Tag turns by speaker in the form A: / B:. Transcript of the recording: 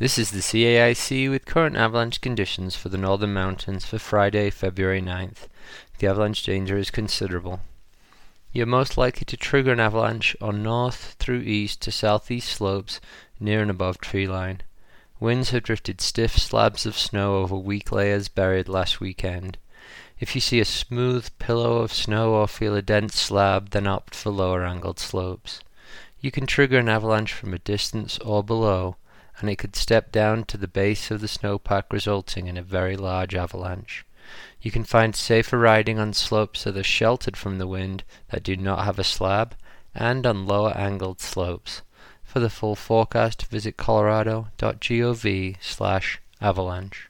A: This is the CAIC with current avalanche conditions for the northern mountains for Friday, February 9th. The avalanche danger is considerable. You are most likely to trigger an avalanche on north through east to southeast slopes near and above treeline. Winds have drifted stiff slabs of snow over weak layers buried last weekend. If you see a smooth pillow of snow or feel a dense slab, then opt for lower angled slopes. You can trigger an avalanche from a distance or below, and it could step down to the base of the snowpack, resulting in a very large avalanche. You can find safer riding on slopes that are sheltered from the wind that do not have a slab, and on lower angled slopes. For the full forecast, visit colorado.gov slash avalanche.